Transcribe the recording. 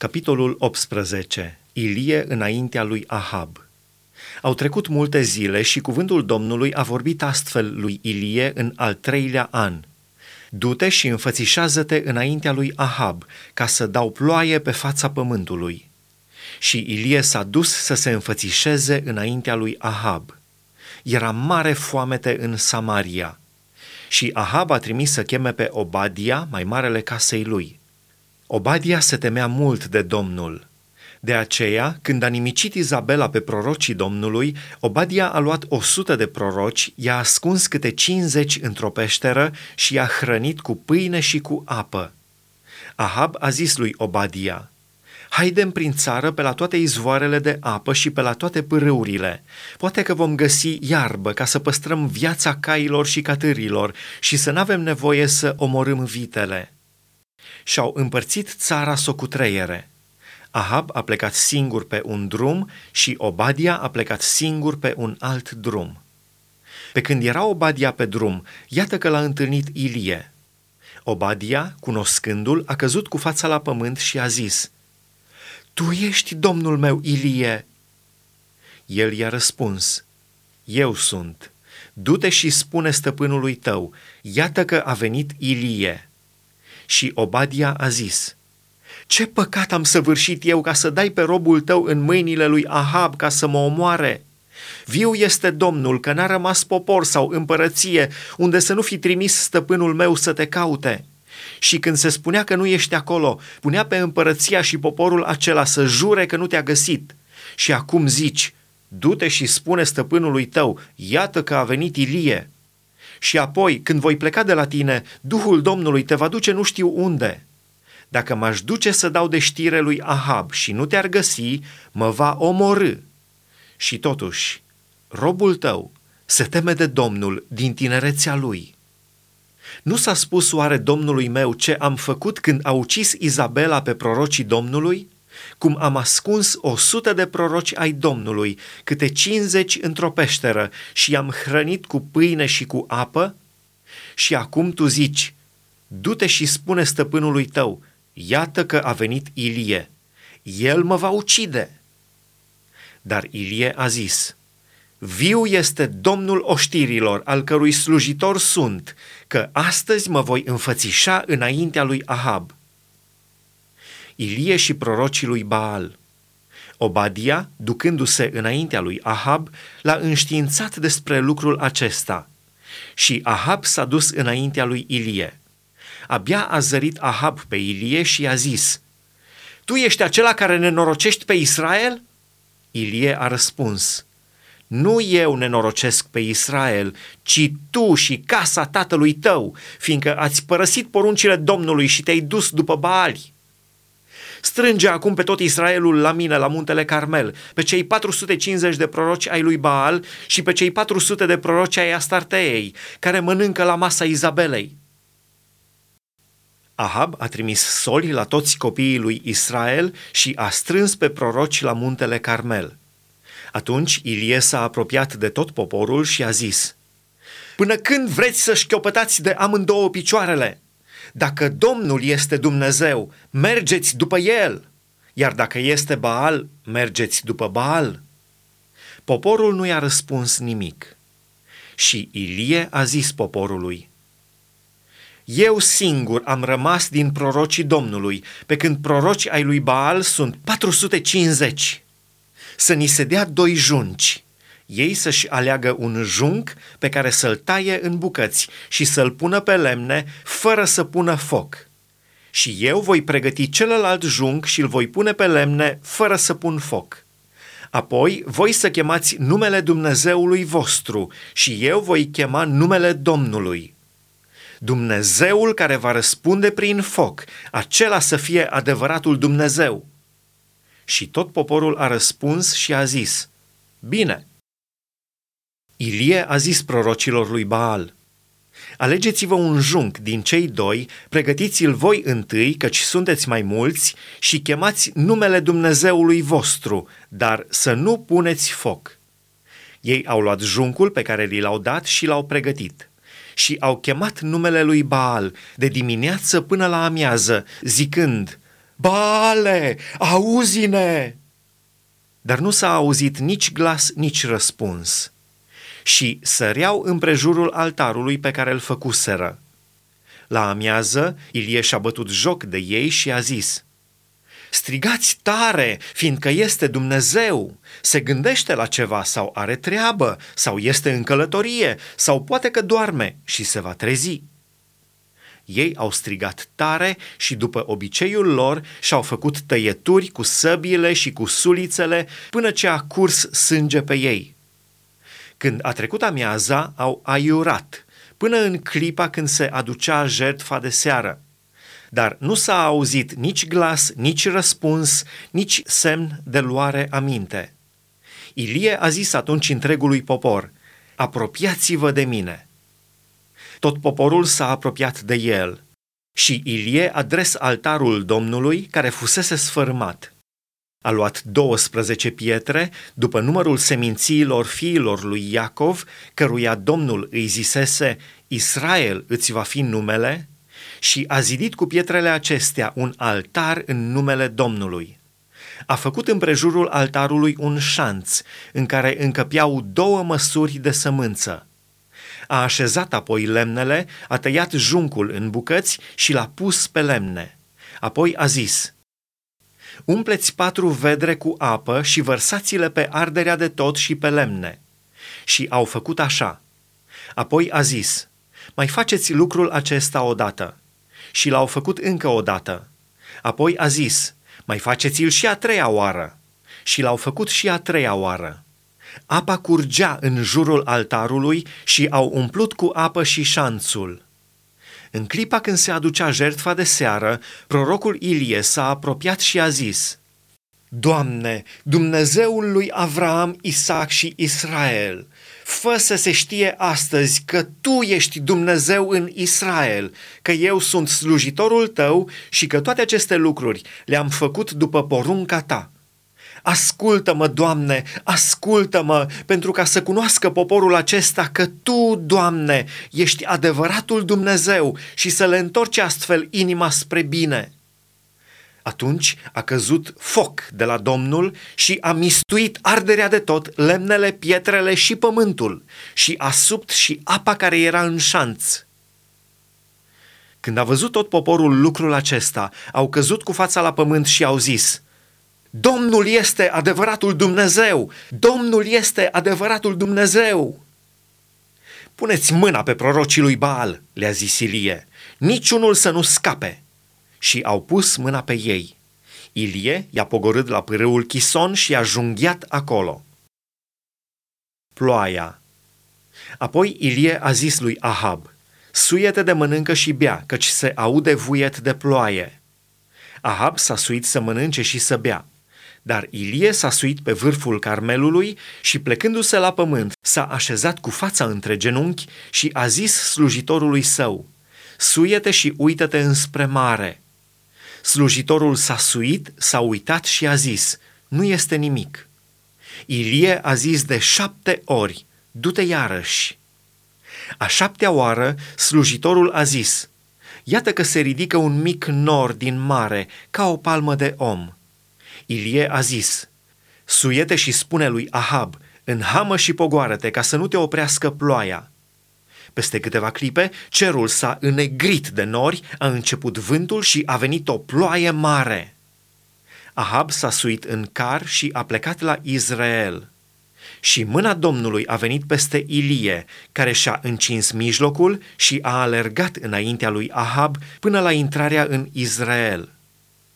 Capitolul 18. Ilie înaintea lui Ahab. Au trecut multe zile și cuvântul Domnului a vorbit astfel lui Ilie în al treilea an. Du-te și înfățișează-te înaintea lui Ahab, ca să dau ploaie pe fața pământului. Și Ilie s-a dus să se înfățișeze înaintea lui Ahab. Era mare foamete în Samaria. Și Ahab a trimis să cheme pe Obadia, mai marele casei lui – Obadia se temea mult de Domnul. De aceea, când a nimicit Izabela pe prorocii Domnului, Obadia a luat o sută de proroci, i-a ascuns câte cincizeci într-o peșteră și i-a hrănit cu pâine și cu apă. Ahab a zis lui Obadia, Haidem prin țară pe la toate izvoarele de apă și pe la toate pârâurile. Poate că vom găsi iarbă ca să păstrăm viața cailor și catârilor și să n-avem nevoie să omorâm vitele și-au împărțit țara socutreiere. Ahab a plecat singur pe un drum și Obadia a plecat singur pe un alt drum. Pe când era Obadia pe drum, iată că l-a întâlnit Ilie. Obadia, cunoscându-l, a căzut cu fața la pământ și a zis, Tu ești domnul meu, Ilie!" El i-a răspuns, Eu sunt. Du-te și spune stăpânului tău, iată că a venit Ilie. Și Obadia a zis, Ce păcat am săvârșit eu ca să dai pe robul tău în mâinile lui Ahab ca să mă omoare? Viu este Domnul că n-a rămas popor sau împărăție unde să nu fi trimis stăpânul meu să te caute. Și când se spunea că nu ești acolo, punea pe împărăția și poporul acela să jure că nu te-a găsit. Și acum zici, du-te și spune stăpânului tău, iată că a venit Ilie și apoi, când voi pleca de la tine, Duhul Domnului te va duce nu știu unde. Dacă m-aș duce să dau de știre lui Ahab și nu te-ar găsi, mă va omorâ. Și totuși, robul tău se teme de Domnul din tinerețea lui. Nu s-a spus oare Domnului meu ce am făcut când a ucis Izabela pe prorocii Domnului? Cum am ascuns o sută de proroci ai Domnului, câte cincizeci într-o peșteră și i-am hrănit cu pâine și cu apă? Și acum tu zici, du-te și spune stăpânului tău, iată că a venit Ilie, el mă va ucide. Dar Ilie a zis, Viu este Domnul oștirilor, al cărui slujitor sunt, că astăzi mă voi înfățișa înaintea lui Ahab Ilie și prorocii lui Baal. Obadia, ducându-se înaintea lui Ahab, l-a înștiințat despre lucrul acesta. Și Ahab s-a dus înaintea lui Ilie. Abia a zărit Ahab pe Ilie și i-a zis, Tu ești acela care ne norocești pe Israel? Ilie a răspuns, Nu eu nenorocesc pe Israel, ci tu și casa tatălui tău, fiindcă ați părăsit poruncile Domnului și te-ai dus după Baali. Strânge acum pe tot Israelul la mine, la muntele Carmel, pe cei 450 de proroci ai lui Baal și pe cei 400 de proroci ai Astarteei, care mănâncă la masa Izabelei. Ahab a trimis soli la toți copiii lui Israel și a strâns pe proroci la muntele Carmel. Atunci Ilie s-a apropiat de tot poporul și a zis, Până când vreți să șchiopătați de amândouă picioarele? Dacă Domnul este Dumnezeu, mergeți după El, iar dacă este Baal, mergeți după Baal. Poporul nu i-a răspuns nimic. Și Ilie a zis poporului, Eu singur am rămas din prorocii Domnului, pe când proroci ai lui Baal sunt 450. Să ni se dea doi junci, ei să-și aleagă un junc pe care să-l taie în bucăți și să-l pună pe lemne fără să pună foc. Și eu voi pregăti celălalt junc și îl voi pune pe lemne fără să pun foc. Apoi voi să chemați numele Dumnezeului vostru și eu voi chema numele Domnului. Dumnezeul care va răspunde prin foc, acela să fie adevăratul Dumnezeu. Și tot poporul a răspuns și a zis, Bine, Ilie a zis prorocilor lui Baal, Alegeți-vă un junc din cei doi, pregătiți-l voi întâi, căci sunteți mai mulți, și chemați numele Dumnezeului vostru, dar să nu puneți foc. Ei au luat juncul pe care li l-au dat și l-au pregătit. Și au chemat numele lui Baal de dimineață până la amiază, zicând, Bale, auzi-ne! Dar nu s-a auzit nici glas, nici răspuns. Și săreau împrejurul altarului pe care îl făcuseră. La amiază, Ilie și-a bătut joc de ei și a zis, Strigați tare, fiindcă este Dumnezeu, se gândește la ceva sau are treabă, sau este în călătorie, sau poate că doarme și se va trezi. Ei au strigat tare și după obiceiul lor și-au făcut tăieturi cu săbiile și cu sulițele până ce a curs sânge pe ei. Când a trecut amiaza, au aiurat, până în clipa când se aducea jertfa de seară. Dar nu s-a auzit nici glas, nici răspuns, nici semn de luare aminte. Ilie a zis atunci întregului popor, apropiați-vă de mine. Tot poporul s-a apropiat de el și Ilie a dres altarul Domnului care fusese sfărâmat. A luat 12 pietre, după numărul semințiilor fiilor lui Iacov, căruia Domnul îi zisese, Israel îți va fi numele, și a zidit cu pietrele acestea un altar în numele Domnului. A făcut împrejurul altarului un șanț în care încăpeau două măsuri de sămânță. A așezat apoi lemnele, a tăiat juncul în bucăți și l-a pus pe lemne. Apoi a zis, Umpleți patru vedre cu apă și vărsați-le pe arderea de tot și pe lemne. Și au făcut așa. Apoi a zis, mai faceți lucrul acesta odată. Și l-au făcut încă o dată. Apoi a zis, mai faceți-l și a treia oară. Și l-au făcut și a treia oară. Apa curgea în jurul altarului și au umplut cu apă și șanțul. În clipa când se aducea jertfa de seară, prorocul Ilie s-a apropiat și a zis, Doamne, Dumnezeul lui Avram, Isaac și Israel, fă să se știe astăzi că Tu ești Dumnezeu în Israel, că eu sunt slujitorul Tău și că toate aceste lucruri le-am făcut după porunca Ta. Ascultă-mă, Doamne, ascultă-mă, pentru ca să cunoască poporul acesta că Tu, Doamne, ești adevăratul Dumnezeu și să le întorci astfel inima spre bine. Atunci a căzut foc de la Domnul și a mistuit arderea de tot, lemnele, pietrele și pământul și a subt și apa care era în șanț. Când a văzut tot poporul lucrul acesta, au căzut cu fața la pământ și au zis, Domnul este adevăratul Dumnezeu! Domnul este adevăratul Dumnezeu! Puneți mâna pe prorocii lui Baal, le-a zis Ilie, niciunul să nu scape și au pus mâna pe ei. Ilie i-a pogorât la pârâul Chison și a junghiat acolo. Ploaia Apoi Ilie a zis lui Ahab, Suiete de mănâncă și bea, căci se aude vuiet de ploaie. Ahab s-a suit să mănânce și să bea. Dar Ilie s-a suit pe vârful Carmelului și plecându-se la pământ, s-a așezat cu fața între genunchi și a zis slujitorului său, Suiete și uită-te înspre mare. Slujitorul s-a suit, s-a uitat și a zis, nu este nimic. Ilie a zis de șapte ori, du-te iarăși. A șaptea oară, slujitorul a zis, iată că se ridică un mic nor din mare, ca o palmă de om. Ilie a zis, suiete și spune lui Ahab, înhamă și pogoară-te ca să nu te oprească ploaia. Peste câteva clipe, cerul s-a înnegrit de nori, a început vântul și a venit o ploaie mare. Ahab s-a suit în car și a plecat la Israel. Și mâna Domnului a venit peste Ilie, care și-a încins mijlocul și a alergat înaintea lui Ahab până la intrarea în Israel.